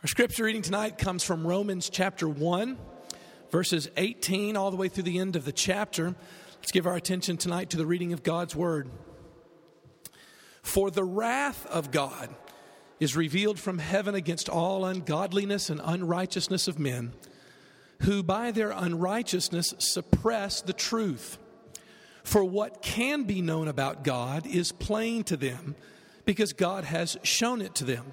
Our scripture reading tonight comes from Romans chapter 1, verses 18 all the way through the end of the chapter. Let's give our attention tonight to the reading of God's word. For the wrath of God is revealed from heaven against all ungodliness and unrighteousness of men, who by their unrighteousness suppress the truth. For what can be known about God is plain to them, because God has shown it to them.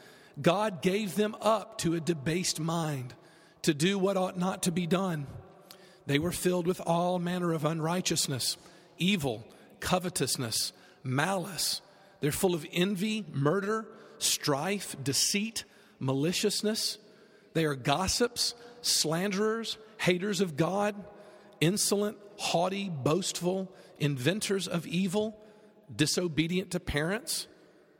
God gave them up to a debased mind to do what ought not to be done. They were filled with all manner of unrighteousness, evil, covetousness, malice. They're full of envy, murder, strife, deceit, maliciousness. They are gossips, slanderers, haters of God, insolent, haughty, boastful, inventors of evil, disobedient to parents,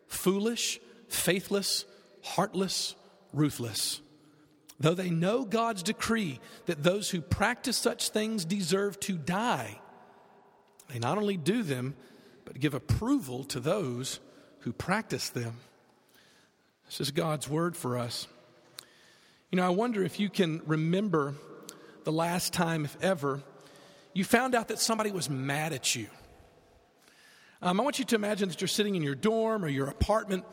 foolish, faithless heartless, ruthless. Though they know God's decree that those who practice such things deserve to die, they not only do them, but give approval to those who practice them. This is God's word for us. You know, I wonder if you can remember the last time, if ever, you found out that somebody was mad at you. Um, I want you to imagine that you're sitting in your dorm or your apartment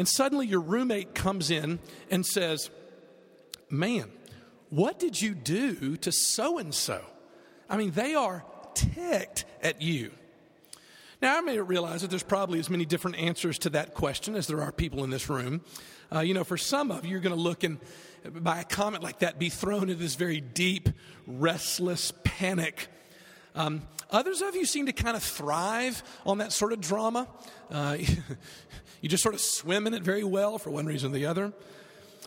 and suddenly your roommate comes in and says, Man, what did you do to so and so? I mean, they are ticked at you. Now, I may realize that there's probably as many different answers to that question as there are people in this room. Uh, you know, for some of you, you're going to look and, by a comment like that, be thrown into this very deep, restless panic. Um, others of you seem to kind of thrive on that sort of drama. Uh, You just sort of swim in it very well for one reason or the other.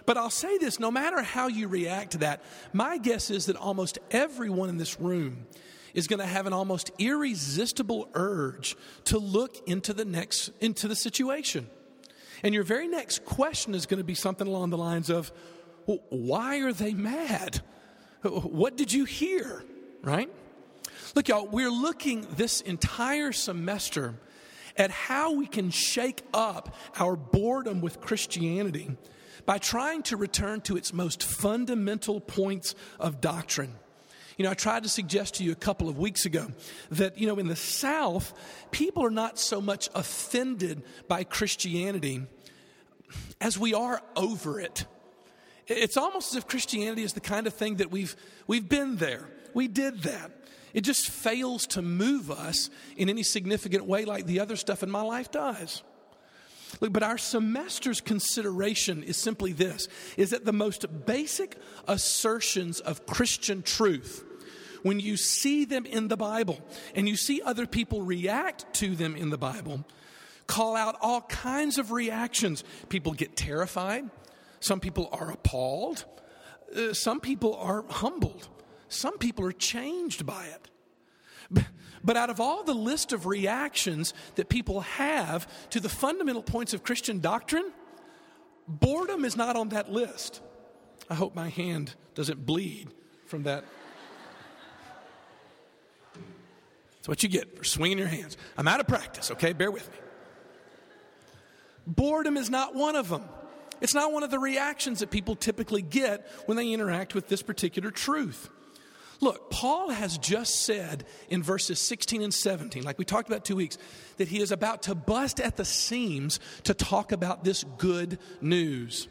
But I'll say this no matter how you react to that, my guess is that almost everyone in this room is going to have an almost irresistible urge to look into the next into the situation. And your very next question is going to be something along the lines of well, why are they mad? What did you hear? Right? Look, y'all, we're looking this entire semester at how we can shake up our boredom with Christianity by trying to return to its most fundamental points of doctrine. You know, I tried to suggest to you a couple of weeks ago that, you know, in the South, people are not so much offended by Christianity as we are over it. It's almost as if Christianity is the kind of thing that we've, we've been there. We did that. It just fails to move us in any significant way like the other stuff in my life does. Look, but our semester's consideration is simply this is that the most basic assertions of Christian truth, when you see them in the Bible and you see other people react to them in the Bible, call out all kinds of reactions. People get terrified, some people are appalled, uh, some people are humbled. Some people are changed by it. But out of all the list of reactions that people have to the fundamental points of Christian doctrine, boredom is not on that list. I hope my hand doesn't bleed from that. That's what you get for swinging your hands. I'm out of practice, okay? Bear with me. Boredom is not one of them. It's not one of the reactions that people typically get when they interact with this particular truth. Look, Paul has just said in verses 16 and 17, like we talked about two weeks, that he is about to bust at the seams to talk about this good news.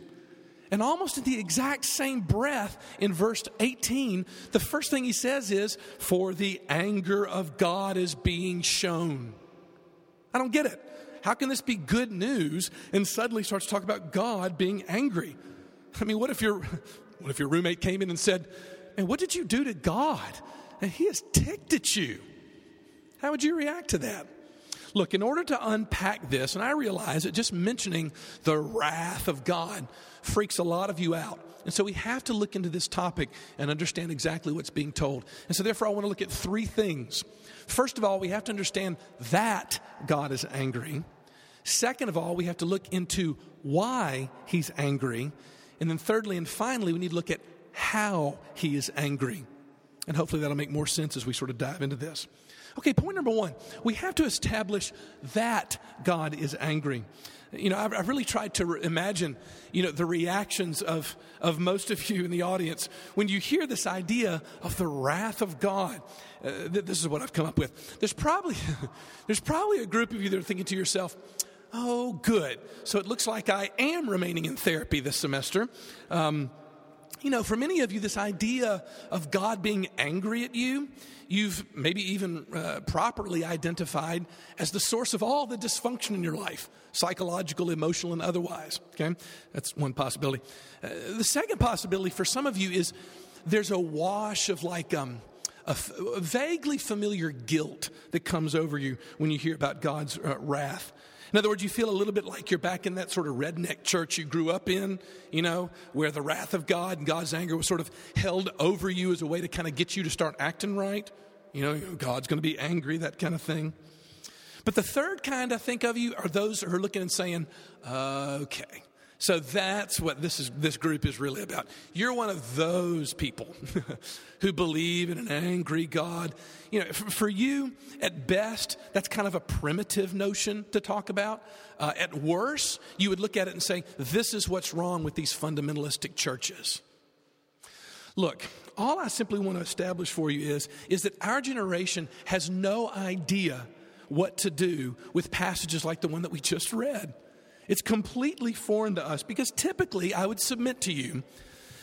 And almost in the exact same breath, in verse 18, the first thing he says is, For the anger of God is being shown. I don't get it. How can this be good news and suddenly starts to talk about God being angry? I mean, what if your, what if your roommate came in and said, and what did you do to God? And he is ticked at you. How would you react to that? Look, in order to unpack this, and I realize that just mentioning the wrath of God freaks a lot of you out. And so we have to look into this topic and understand exactly what's being told. And so, therefore, I want to look at three things. First of all, we have to understand that God is angry. Second of all, we have to look into why he's angry. And then, thirdly and finally, we need to look at how he is angry. And hopefully that'll make more sense as we sort of dive into this. Okay, point number one we have to establish that God is angry. You know, I've, I've really tried to re- imagine, you know, the reactions of, of most of you in the audience when you hear this idea of the wrath of God. Uh, th- this is what I've come up with. There's probably, there's probably a group of you that are thinking to yourself, oh, good. So it looks like I am remaining in therapy this semester. Um, you know, for many of you, this idea of God being angry at you, you've maybe even uh, properly identified as the source of all the dysfunction in your life psychological, emotional, and otherwise. Okay? That's one possibility. Uh, the second possibility for some of you is there's a wash of like, um, a, f- a vaguely familiar guilt that comes over you when you hear about God's uh, wrath. In other words, you feel a little bit like you're back in that sort of redneck church you grew up in, you know, where the wrath of God and God's anger was sort of held over you as a way to kind of get you to start acting right. You know, God's going to be angry, that kind of thing. But the third kind I think of you are those who are looking and saying, okay, so that's what this is this group is really about. You're one of those people who believe in an angry God. You know, for you, at best, that's kind of a primitive notion to talk about. Uh, at worst, you would look at it and say, "This is what's wrong with these fundamentalistic churches." Look, all I simply want to establish for you is, is that our generation has no idea what to do with passages like the one that we just read. It's completely foreign to us because typically I would submit to you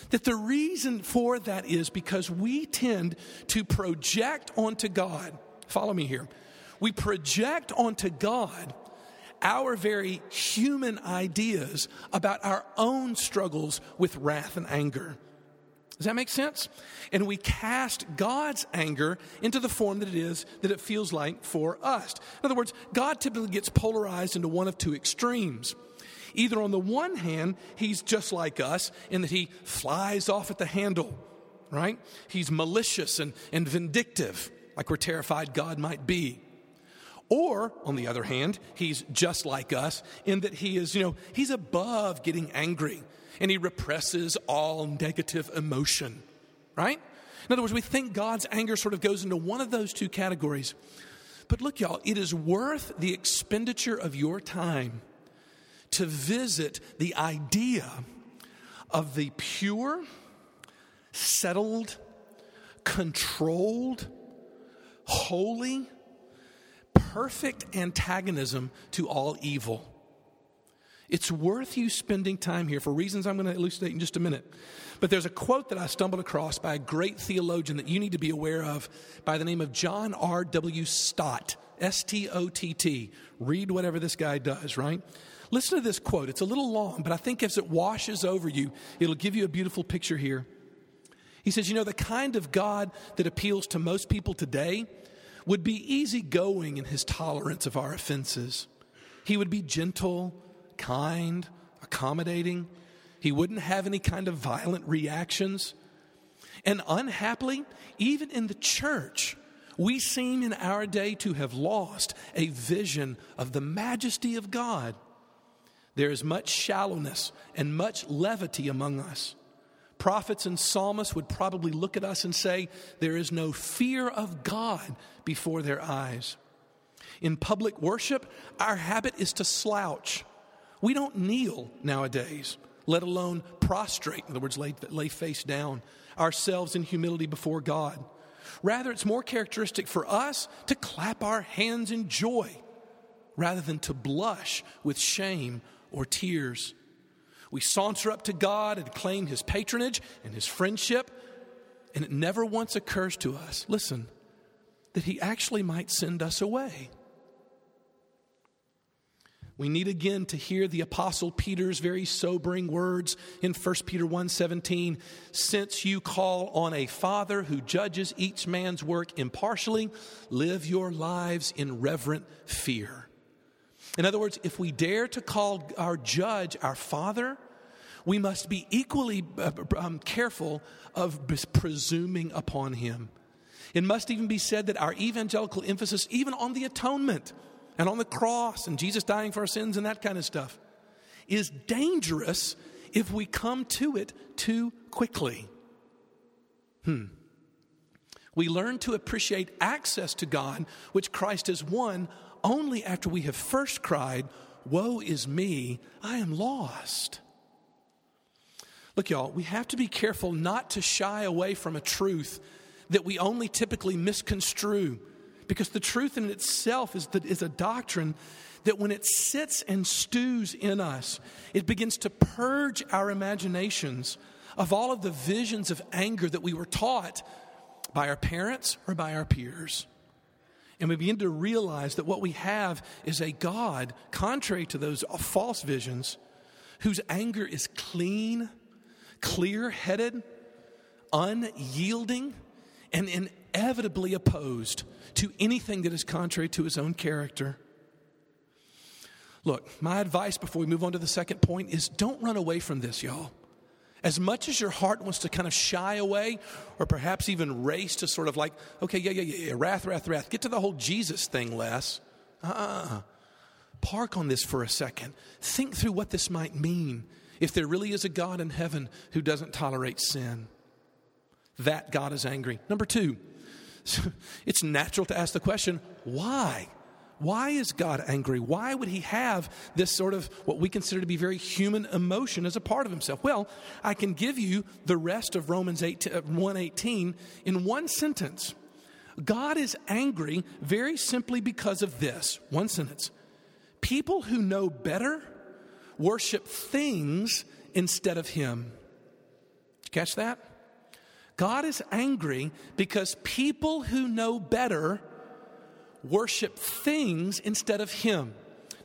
that the reason for that is because we tend to project onto God, follow me here, we project onto God our very human ideas about our own struggles with wrath and anger. Does that make sense? And we cast God's anger into the form that it is, that it feels like for us. In other words, God typically gets polarized into one of two extremes. Either on the one hand, he's just like us in that he flies off at the handle, right? He's malicious and, and vindictive, like we're terrified God might be. Or, on the other hand, he's just like us in that he is, you know, he's above getting angry and he represses all negative emotion, right? In other words, we think God's anger sort of goes into one of those two categories. But look, y'all, it is worth the expenditure of your time to visit the idea of the pure, settled, controlled, holy, perfect antagonism to all evil. It's worth you spending time here for reasons I'm going to elucidate in just a minute. But there's a quote that I stumbled across by a great theologian that you need to be aware of by the name of John R.W. Stott, S T O T T. Read whatever this guy does, right? Listen to this quote. It's a little long, but I think as it washes over you, it'll give you a beautiful picture here. He says, You know, the kind of God that appeals to most people today would be easygoing in his tolerance of our offenses. He would be gentle kind, accommodating. He wouldn't have any kind of violent reactions. And unhappily, even in the church, we seem in our day to have lost a vision of the majesty of God. There is much shallowness and much levity among us. Prophets and psalmists would probably look at us and say, There is no fear of God before their eyes. In public worship, our habit is to slouch. We don't kneel nowadays, let alone prostrate, in other words, lay, lay face down, ourselves in humility before God. Rather, it's more characteristic for us to clap our hands in joy rather than to blush with shame or tears. We saunter up to God and claim His patronage and His friendship, and it never once occurs to us, listen, that He actually might send us away. We need again to hear the apostle Peter's very sobering words in 1 Peter 1:17, since you call on a father who judges each man's work impartially, live your lives in reverent fear. In other words, if we dare to call our judge our father, we must be equally uh, um, careful of presuming upon him. It must even be said that our evangelical emphasis, even on the atonement, and on the cross and Jesus dying for our sins and that kind of stuff is dangerous if we come to it too quickly. Hmm. We learn to appreciate access to God, which Christ has won, only after we have first cried, Woe is me, I am lost. Look, y'all, we have to be careful not to shy away from a truth that we only typically misconstrue because the truth in itself is, is a doctrine that when it sits and stews in us, it begins to purge our imaginations of all of the visions of anger that we were taught by our parents or by our peers. And we begin to realize that what we have is a God, contrary to those false visions, whose anger is clean, clear headed, unyielding, and inevitably opposed to anything that is contrary to his own character. Look, my advice before we move on to the second point is don't run away from this, y'all. As much as your heart wants to kind of shy away or perhaps even race to sort of like, okay, yeah, yeah, yeah, yeah, wrath, wrath, wrath, get to the whole Jesus thing, Les. Uh-uh. Park on this for a second. Think through what this might mean if there really is a God in heaven who doesn't tolerate sin. That God is angry. Number two, it's natural to ask the question why? Why is God angry? Why would he have this sort of what we consider to be very human emotion as a part of himself? Well, I can give you the rest of Romans 8, uh, 118 in one sentence. God is angry very simply because of this one sentence. People who know better worship things instead of him. Did you catch that? God is angry because people who know better worship things instead of Him.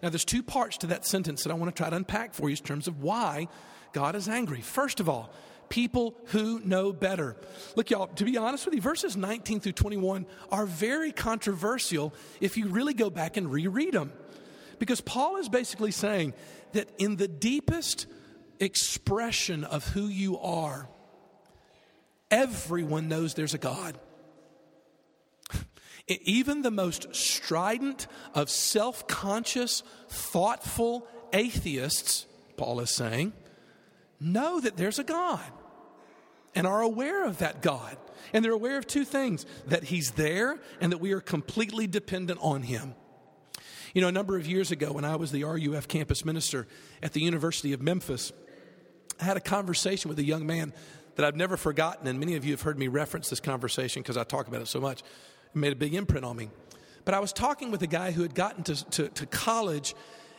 Now, there's two parts to that sentence that I want to try to unpack for you in terms of why God is angry. First of all, people who know better. Look, y'all, to be honest with you, verses 19 through 21 are very controversial if you really go back and reread them. Because Paul is basically saying that in the deepest expression of who you are, everyone knows there's a God. Even the most strident of self conscious, thoughtful atheists, Paul is saying, know that there's a God and are aware of that God. And they're aware of two things that He's there and that we are completely dependent on Him. You know, a number of years ago, when I was the RUF campus minister at the University of Memphis, I had a conversation with a young man that I've never forgotten, and many of you have heard me reference this conversation because I talk about it so much. It made a big imprint on me. But I was talking with a guy who had gotten to, to, to college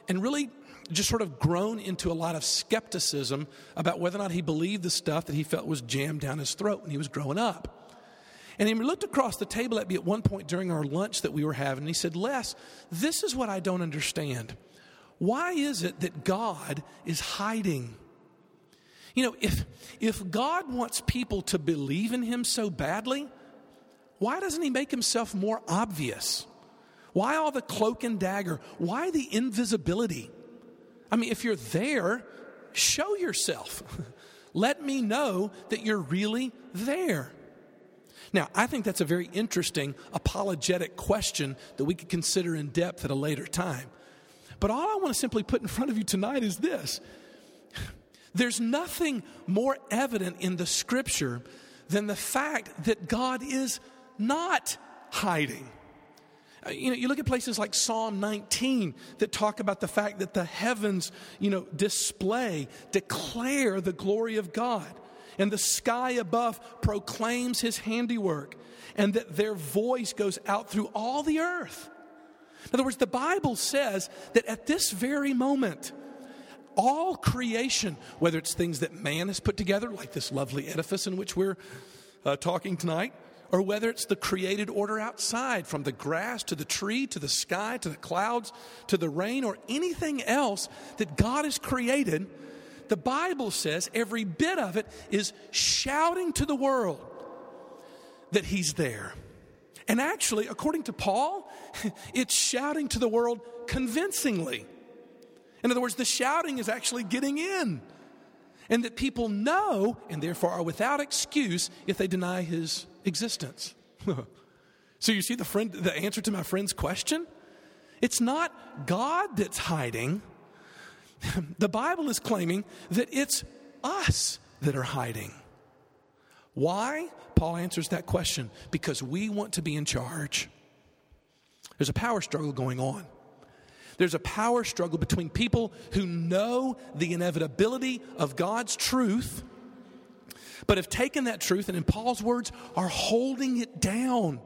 and really just sort of grown into a lot of skepticism about whether or not he believed the stuff that he felt was jammed down his throat when he was growing up. And he looked across the table at me at one point during our lunch that we were having, and he said, Les, this is what I don't understand. Why is it that God is hiding? You know, if, if God wants people to believe in Him so badly, why doesn't He make Himself more obvious? Why all the cloak and dagger? Why the invisibility? I mean, if you're there, show yourself. Let me know that you're really there. Now, I think that's a very interesting apologetic question that we could consider in depth at a later time. But all I want to simply put in front of you tonight is this There's nothing more evident in the scripture than the fact that God is not hiding. Uh, you know, you look at places like Psalm 19 that talk about the fact that the heavens, you know, display, declare the glory of God, and the sky above proclaims his handiwork, and that their voice goes out through all the earth. In other words, the Bible says that at this very moment, all creation, whether it's things that man has put together, like this lovely edifice in which we're uh, talking tonight, or whether it's the created order outside, from the grass to the tree to the sky to the clouds to the rain, or anything else that God has created, the Bible says every bit of it is shouting to the world that He's there. And actually, according to Paul, it's shouting to the world convincingly. In other words, the shouting is actually getting in. And that people know and therefore are without excuse if they deny his existence. so you see the friend the answer to my friend's question? It's not God that's hiding. the Bible is claiming that it's us that are hiding. Why? Paul answers that question because we want to be in charge. There's a power struggle going on. There's a power struggle between people who know the inevitability of God's truth, but have taken that truth and, in Paul's words, are holding it down.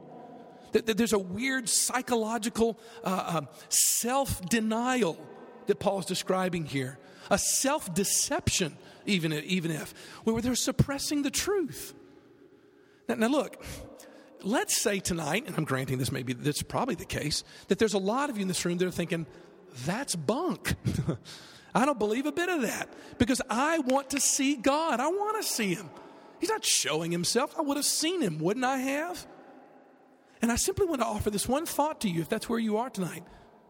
There's a weird psychological uh, uh, self denial that Paul is describing here, a self deception, even, even if, where they're suppressing the truth. Now, now look, let's say tonight, and I'm granting this maybe that's probably the case, that there's a lot of you in this room that are thinking, that's bunk. I don't believe a bit of that because I want to see God. I want to see Him. He's not showing Himself. I would have seen Him, wouldn't I have? And I simply want to offer this one thought to you if that's where you are tonight.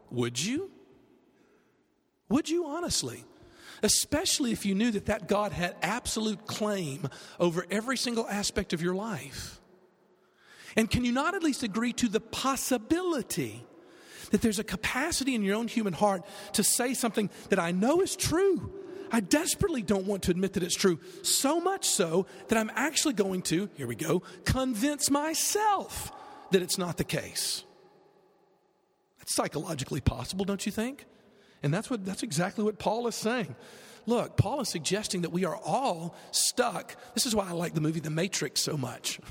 Would you? Would you honestly? Especially if you knew that that God had absolute claim over every single aspect of your life. And can you not at least agree to the possibility that there's a capacity in your own human heart to say something that I know is true? I desperately don't want to admit that it's true, so much so that I'm actually going to, here we go, convince myself that it's not the case. That's psychologically possible, don't you think? And that's what that's exactly what Paul is saying. Look, Paul is suggesting that we are all stuck. This is why I like the movie The Matrix so much.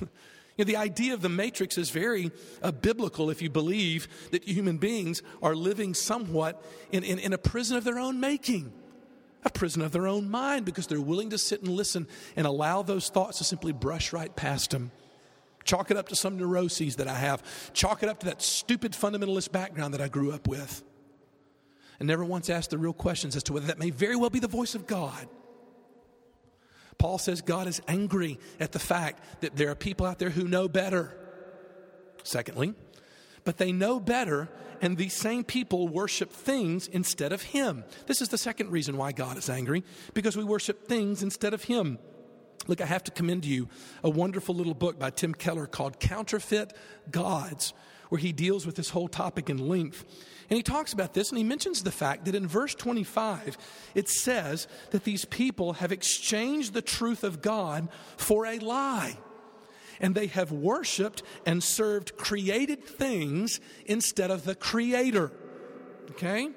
Know, the idea of the matrix is very uh, biblical if you believe that human beings are living somewhat in, in, in a prison of their own making, a prison of their own mind, because they're willing to sit and listen and allow those thoughts to simply brush right past them. Chalk it up to some neuroses that I have, chalk it up to that stupid fundamentalist background that I grew up with, and never once asked the real questions as to whether that may very well be the voice of God. Paul says God is angry at the fact that there are people out there who know better. Secondly, but they know better, and these same people worship things instead of Him. This is the second reason why God is angry, because we worship things instead of Him. Look, I have to commend to you a wonderful little book by Tim Keller called Counterfeit Gods, where he deals with this whole topic in length. And he talks about this and he mentions the fact that in verse 25, it says that these people have exchanged the truth of God for a lie. And they have worshiped and served created things instead of the Creator. Okay?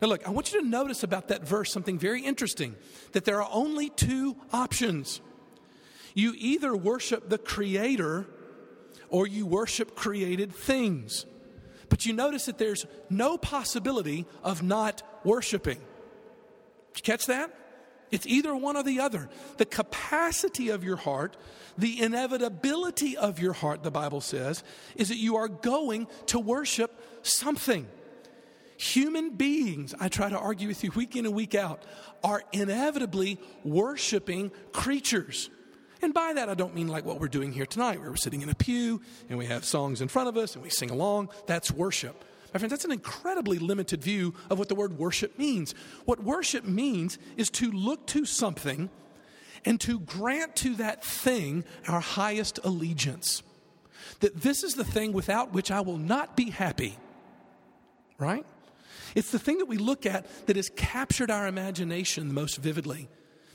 Now, look, I want you to notice about that verse something very interesting that there are only two options. You either worship the Creator or you worship created things. But you notice that there's no possibility of not worshiping. Did you catch that? It's either one or the other. The capacity of your heart, the inevitability of your heart, the Bible says, is that you are going to worship something. Human beings, I try to argue with you week in and week out, are inevitably worshiping creatures. And by that, I don't mean like what we're doing here tonight, where we're sitting in a pew and we have songs in front of us and we sing along. That's worship. My friends, that's an incredibly limited view of what the word worship means. What worship means is to look to something and to grant to that thing our highest allegiance. That this is the thing without which I will not be happy. Right? It's the thing that we look at that has captured our imagination the most vividly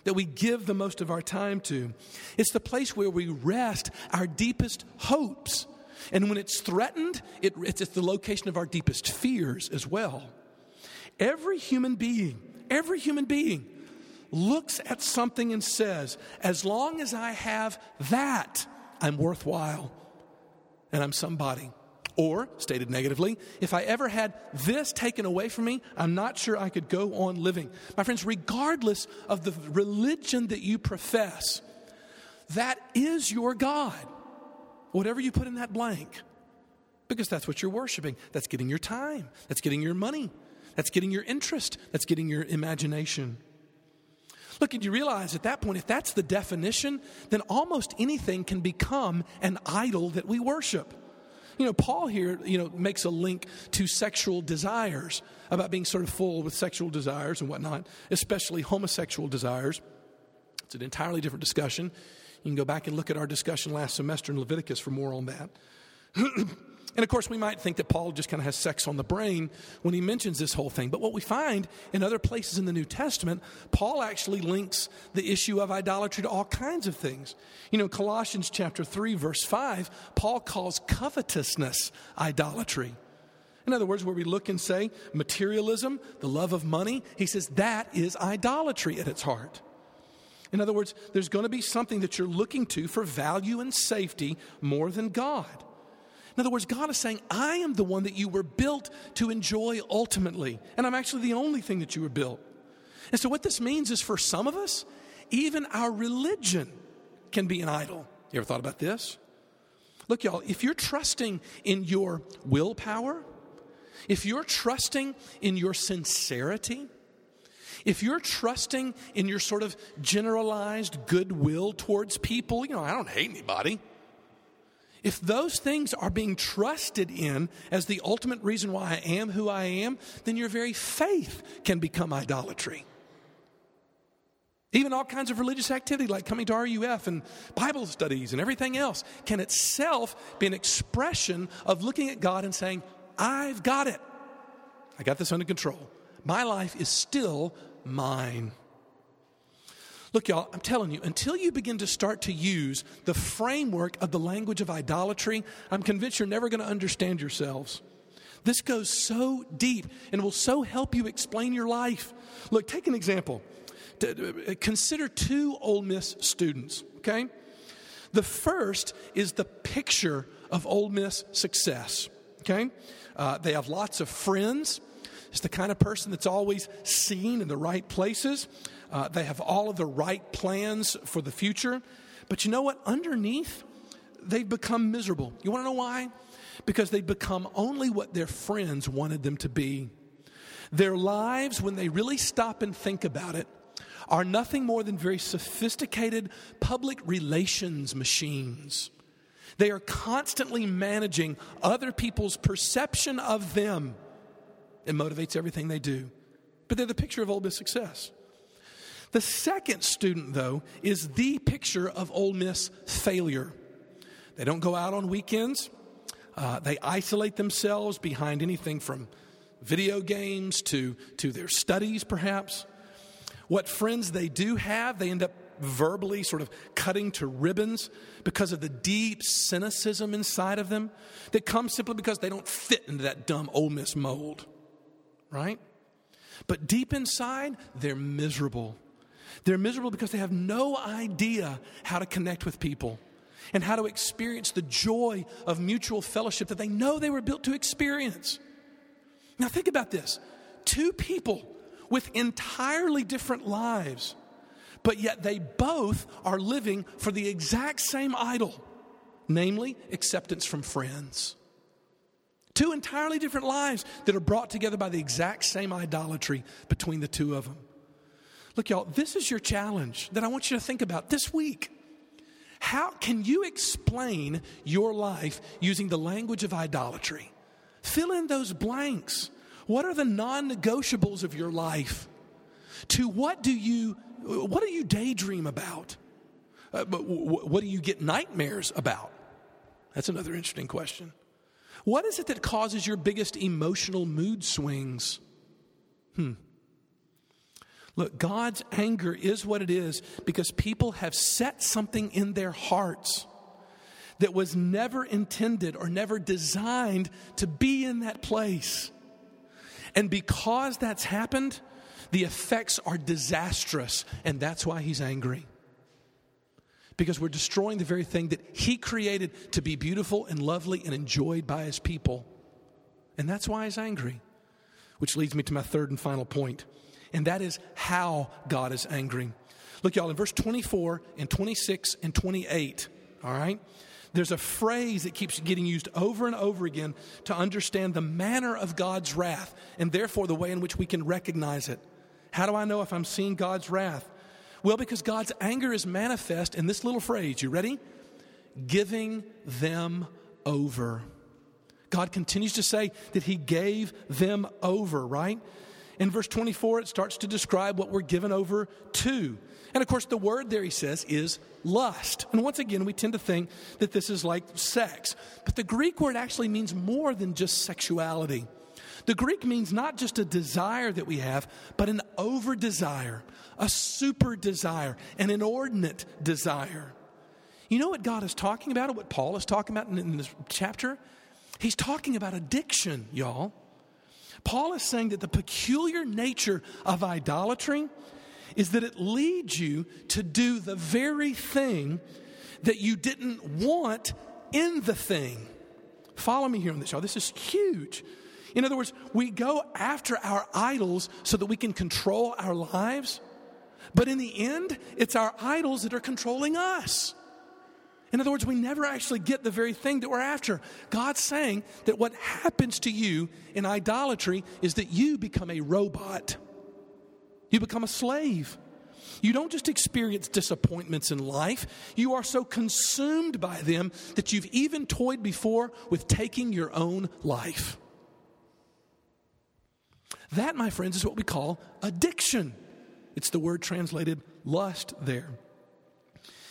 that we give the most of our time to. It's the place where we rest our deepest hopes. And when it's threatened, it, it's, it's the location of our deepest fears as well. Every human being, every human being looks at something and says, as long as I have that, I'm worthwhile and I'm somebody. Or, stated negatively, if I ever had this taken away from me, I'm not sure I could go on living. My friends, regardless of the religion that you profess, that is your God. Whatever you put in that blank, because that's what you're worshiping. That's getting your time, that's getting your money, that's getting your interest, that's getting your imagination. Look, and you realize at that point, if that's the definition, then almost anything can become an idol that we worship. You know, Paul here, you know, makes a link to sexual desires, about being sort of full with sexual desires and whatnot, especially homosexual desires. It's an entirely different discussion. You can go back and look at our discussion last semester in Leviticus for more on that. And of course, we might think that Paul just kind of has sex on the brain when he mentions this whole thing. But what we find in other places in the New Testament, Paul actually links the issue of idolatry to all kinds of things. You know, Colossians chapter 3, verse 5, Paul calls covetousness idolatry. In other words, where we look and say materialism, the love of money, he says that is idolatry at its heart. In other words, there's going to be something that you're looking to for value and safety more than God. In other words, God is saying, I am the one that you were built to enjoy ultimately, and I'm actually the only thing that you were built. And so, what this means is for some of us, even our religion can be an idol. You ever thought about this? Look, y'all, if you're trusting in your willpower, if you're trusting in your sincerity, if you're trusting in your sort of generalized goodwill towards people, you know, I don't hate anybody. If those things are being trusted in as the ultimate reason why I am who I am, then your very faith can become idolatry. Even all kinds of religious activity like coming to RUF and Bible studies and everything else can itself be an expression of looking at God and saying, I've got it. I got this under control. My life is still mine. Look, y'all, I'm telling you, until you begin to start to use the framework of the language of idolatry, I'm convinced you're never going to understand yourselves. This goes so deep and will so help you explain your life. Look, take an example. Consider two Ole Miss students, okay? The first is the picture of Ole Miss success, okay? Uh, they have lots of friends. It's the kind of person that's always seen in the right places. Uh, they have all of the right plans for the future. But you know what? Underneath, they've become miserable. You want to know why? Because they've become only what their friends wanted them to be. Their lives, when they really stop and think about it, are nothing more than very sophisticated public relations machines. They are constantly managing other people's perception of them. It motivates everything they do. But they're the picture of Miss success. The second student, though, is the picture of Ole Miss failure. They don't go out on weekends. Uh, they isolate themselves behind anything from video games to, to their studies, perhaps. What friends they do have, they end up verbally sort of cutting to ribbons because of the deep cynicism inside of them that comes simply because they don't fit into that dumb Ole Miss mold, right? But deep inside, they're miserable. They're miserable because they have no idea how to connect with people and how to experience the joy of mutual fellowship that they know they were built to experience. Now, think about this two people with entirely different lives, but yet they both are living for the exact same idol, namely acceptance from friends. Two entirely different lives that are brought together by the exact same idolatry between the two of them. Look, y'all, this is your challenge that I want you to think about this week. How can you explain your life using the language of idolatry? Fill in those blanks. What are the non negotiables of your life? To what do you, what do you daydream about? Uh, but what do you get nightmares about? That's another interesting question. What is it that causes your biggest emotional mood swings? Hmm. Look, God's anger is what it is because people have set something in their hearts that was never intended or never designed to be in that place. And because that's happened, the effects are disastrous, and that's why he's angry. Because we're destroying the very thing that he created to be beautiful and lovely and enjoyed by his people. And that's why he's angry. Which leads me to my third and final point, and that is how God is angry. Look, y'all, in verse 24 and 26 and 28, all right, there's a phrase that keeps getting used over and over again to understand the manner of God's wrath and therefore the way in which we can recognize it. How do I know if I'm seeing God's wrath? Well, because God's anger is manifest in this little phrase. You ready? Giving them over. God continues to say that He gave them over, right? In verse 24, it starts to describe what we're given over to. And of course, the word there, he says, is lust. And once again, we tend to think that this is like sex. But the Greek word actually means more than just sexuality. The Greek means not just a desire that we have, but an over desire, a super desire, an inordinate desire. You know what God is talking about, or what Paul is talking about in this chapter? He's talking about addiction, y'all. Paul is saying that the peculiar nature of idolatry is that it leads you to do the very thing that you didn't want in the thing. Follow me here on this, y'all. This is huge. In other words, we go after our idols so that we can control our lives, but in the end, it's our idols that are controlling us. In other words, we never actually get the very thing that we're after. God's saying that what happens to you in idolatry is that you become a robot. You become a slave. You don't just experience disappointments in life, you are so consumed by them that you've even toyed before with taking your own life. That, my friends, is what we call addiction. It's the word translated lust there.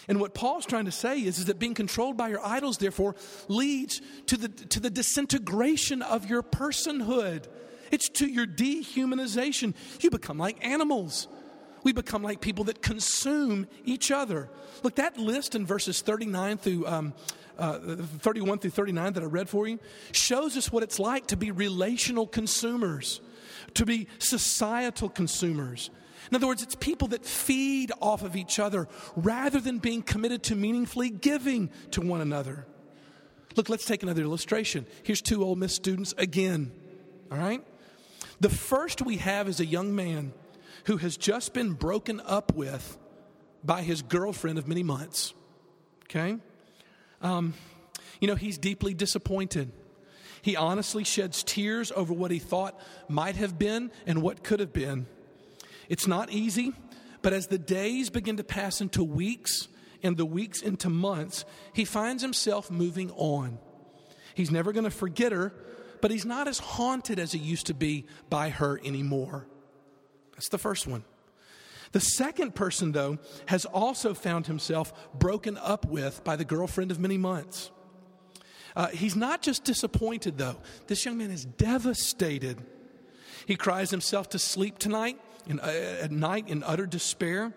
And what Paul's trying to say is, is that being controlled by your idols, therefore, leads to the, to the disintegration of your personhood. It's to your dehumanization. You become like animals. We become like people that consume each other. Look, that list in verses 39 through um, uh, 31 through 39 that I read for you shows us what it's like to be relational consumers, to be societal consumers. In other words, it's people that feed off of each other rather than being committed to meaningfully giving to one another. Look, let's take another illustration. Here's two Ole Miss students again. All right? The first we have is a young man who has just been broken up with by his girlfriend of many months. Okay? Um, you know, he's deeply disappointed. He honestly sheds tears over what he thought might have been and what could have been. It's not easy, but as the days begin to pass into weeks and the weeks into months, he finds himself moving on. He's never going to forget her, but he's not as haunted as he used to be by her anymore. That's the first one. The second person, though, has also found himself broken up with by the girlfriend of many months. Uh, he's not just disappointed, though. This young man is devastated. He cries himself to sleep tonight, in, uh, at night, in utter despair.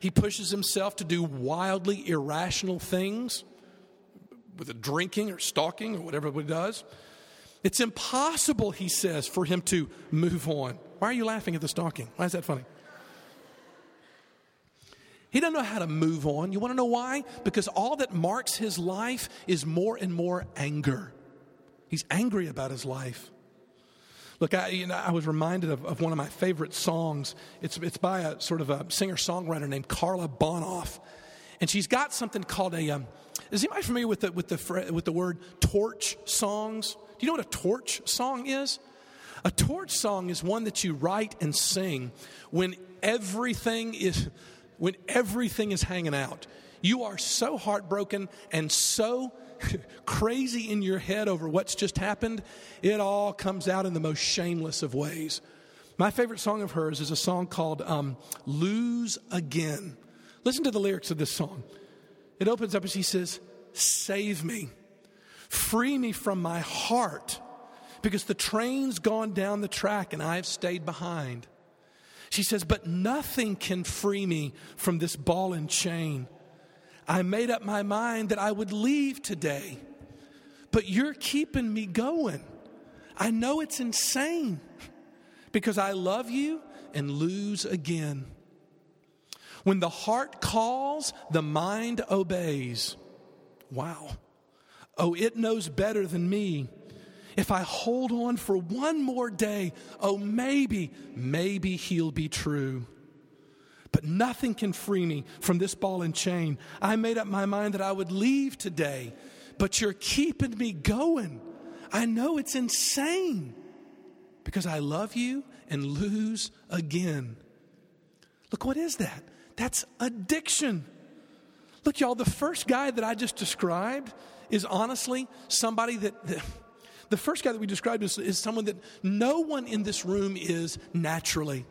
He pushes himself to do wildly irrational things with a drinking or stalking or whatever he does. It's impossible, he says, for him to move on. Why are you laughing at the stalking? Why is that funny? He doesn't know how to move on. You want to know why? Because all that marks his life is more and more anger. He's angry about his life. Look, I, you know, I was reminded of, of, one of my favorite songs. It's, it's by a sort of a singer songwriter named Karla Bonoff. And she's got something called a. Um, is anybody familiar with the, with, the, with the word torch songs? Do you know what a torch song is? A torch song is one that you write and sing when everything is when everything is hanging out. You are so heartbroken and so crazy in your head over what's just happened, it all comes out in the most shameless of ways. My favorite song of hers is a song called um, Lose Again. Listen to the lyrics of this song. It opens up and she says, Save me. Free me from my heart because the train's gone down the track and I've stayed behind. She says, But nothing can free me from this ball and chain. I made up my mind that I would leave today, but you're keeping me going. I know it's insane because I love you and lose again. When the heart calls, the mind obeys. Wow. Oh, it knows better than me. If I hold on for one more day, oh, maybe, maybe he'll be true. But nothing can free me from this ball and chain. I made up my mind that I would leave today, but you're keeping me going. I know it's insane because I love you and lose again. Look, what is that? That's addiction. Look, y'all, the first guy that I just described is honestly somebody that, that the first guy that we described is, is someone that no one in this room is naturally.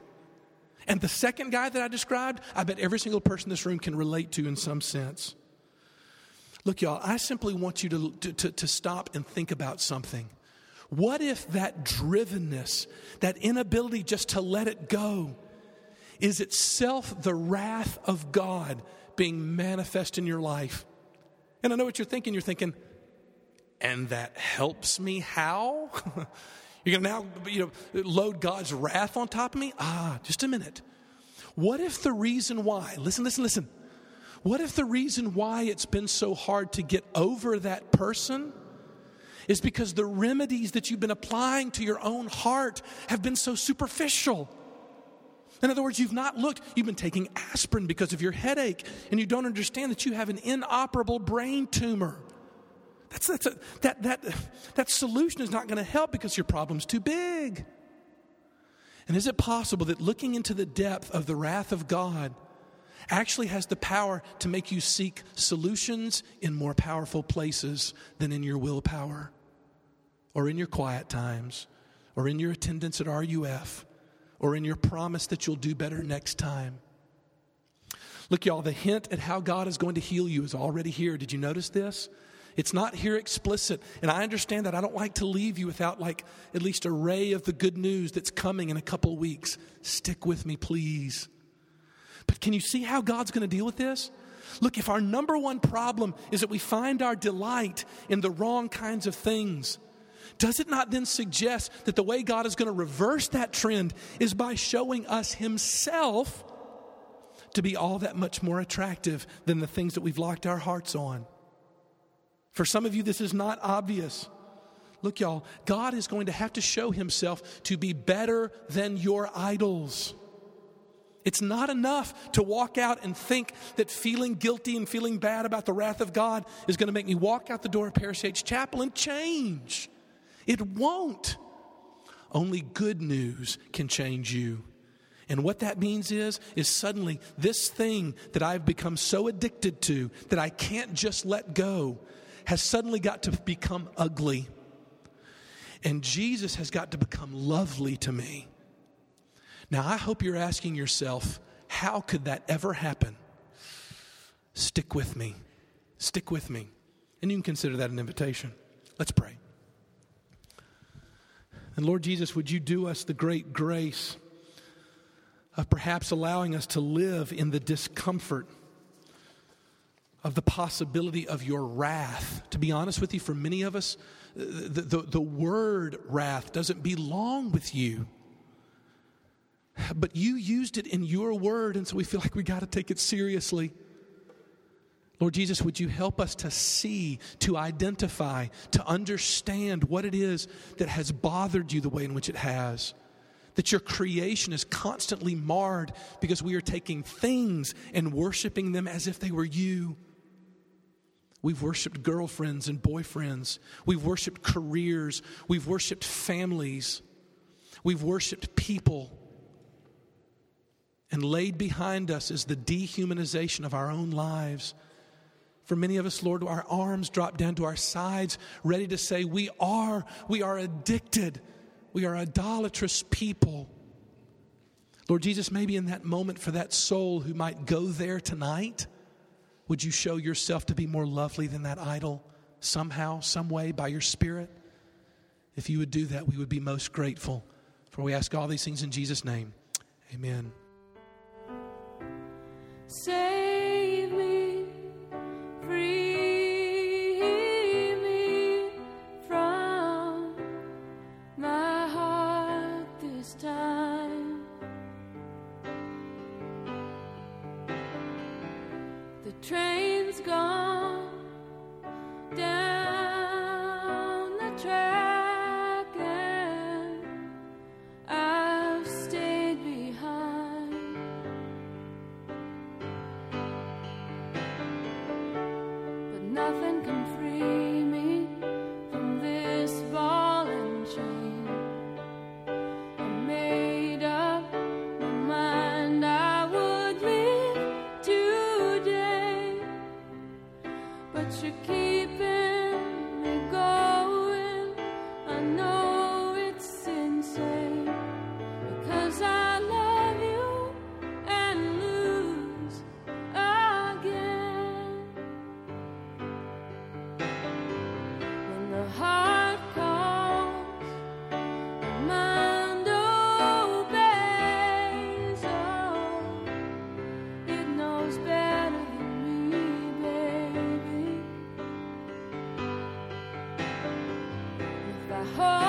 And the second guy that I described, I bet every single person in this room can relate to in some sense. Look, y'all, I simply want you to, to, to, to stop and think about something. What if that drivenness, that inability just to let it go, is itself the wrath of God being manifest in your life? And I know what you're thinking. You're thinking, and that helps me how? You're going to now you know, load God's wrath on top of me? Ah, just a minute. What if the reason why, listen, listen, listen. What if the reason why it's been so hard to get over that person is because the remedies that you've been applying to your own heart have been so superficial? In other words, you've not looked, you've been taking aspirin because of your headache, and you don't understand that you have an inoperable brain tumor. That's, that's a, that, that, that solution is not going to help because your problem's too big. And is it possible that looking into the depth of the wrath of God actually has the power to make you seek solutions in more powerful places than in your willpower or in your quiet times or in your attendance at RUF or in your promise that you'll do better next time? Look, y'all, the hint at how God is going to heal you is already here. Did you notice this? It's not here explicit. And I understand that. I don't like to leave you without, like, at least a ray of the good news that's coming in a couple weeks. Stick with me, please. But can you see how God's going to deal with this? Look, if our number one problem is that we find our delight in the wrong kinds of things, does it not then suggest that the way God is going to reverse that trend is by showing us Himself to be all that much more attractive than the things that we've locked our hearts on? For some of you, this is not obvious. Look, y'all, God is going to have to show himself to be better than your idols. It's not enough to walk out and think that feeling guilty and feeling bad about the wrath of God is going to make me walk out the door of Paris-Yates Chapel and change. It won't. Only good news can change you. And what that means is, is suddenly this thing that I've become so addicted to that I can't just let go has suddenly got to become ugly. And Jesus has got to become lovely to me. Now, I hope you're asking yourself, how could that ever happen? Stick with me. Stick with me. And you can consider that an invitation. Let's pray. And Lord Jesus, would you do us the great grace of perhaps allowing us to live in the discomfort of the possibility of your wrath. To be honest with you, for many of us, the, the, the, word wrath doesn't belong with you. But you used it in your word, and so we feel like we got to take it seriously. Lord Jesus, would you help us to see, to identify, to understand what it is that has bothered you the way in which it has? That your creation is constantly marred because we are taking things and worshiping them as if they were you. We've worshiped girlfriends and boyfriends. We've worshiped careers. We've worshiped families. We've worshiped people. And laid behind us is the dehumanization of our own lives. For many of us, Lord, our arms drop down to our sides, ready to say, We are, we are addicted. We are idolatrous people. Lord Jesus, maybe in that moment for that soul who might go there tonight would you show yourself to be more lovely than that idol somehow, some way, by your Spirit? If you would do that, we would be most grateful. For we ask all these things in Jesus' name. Amen. home.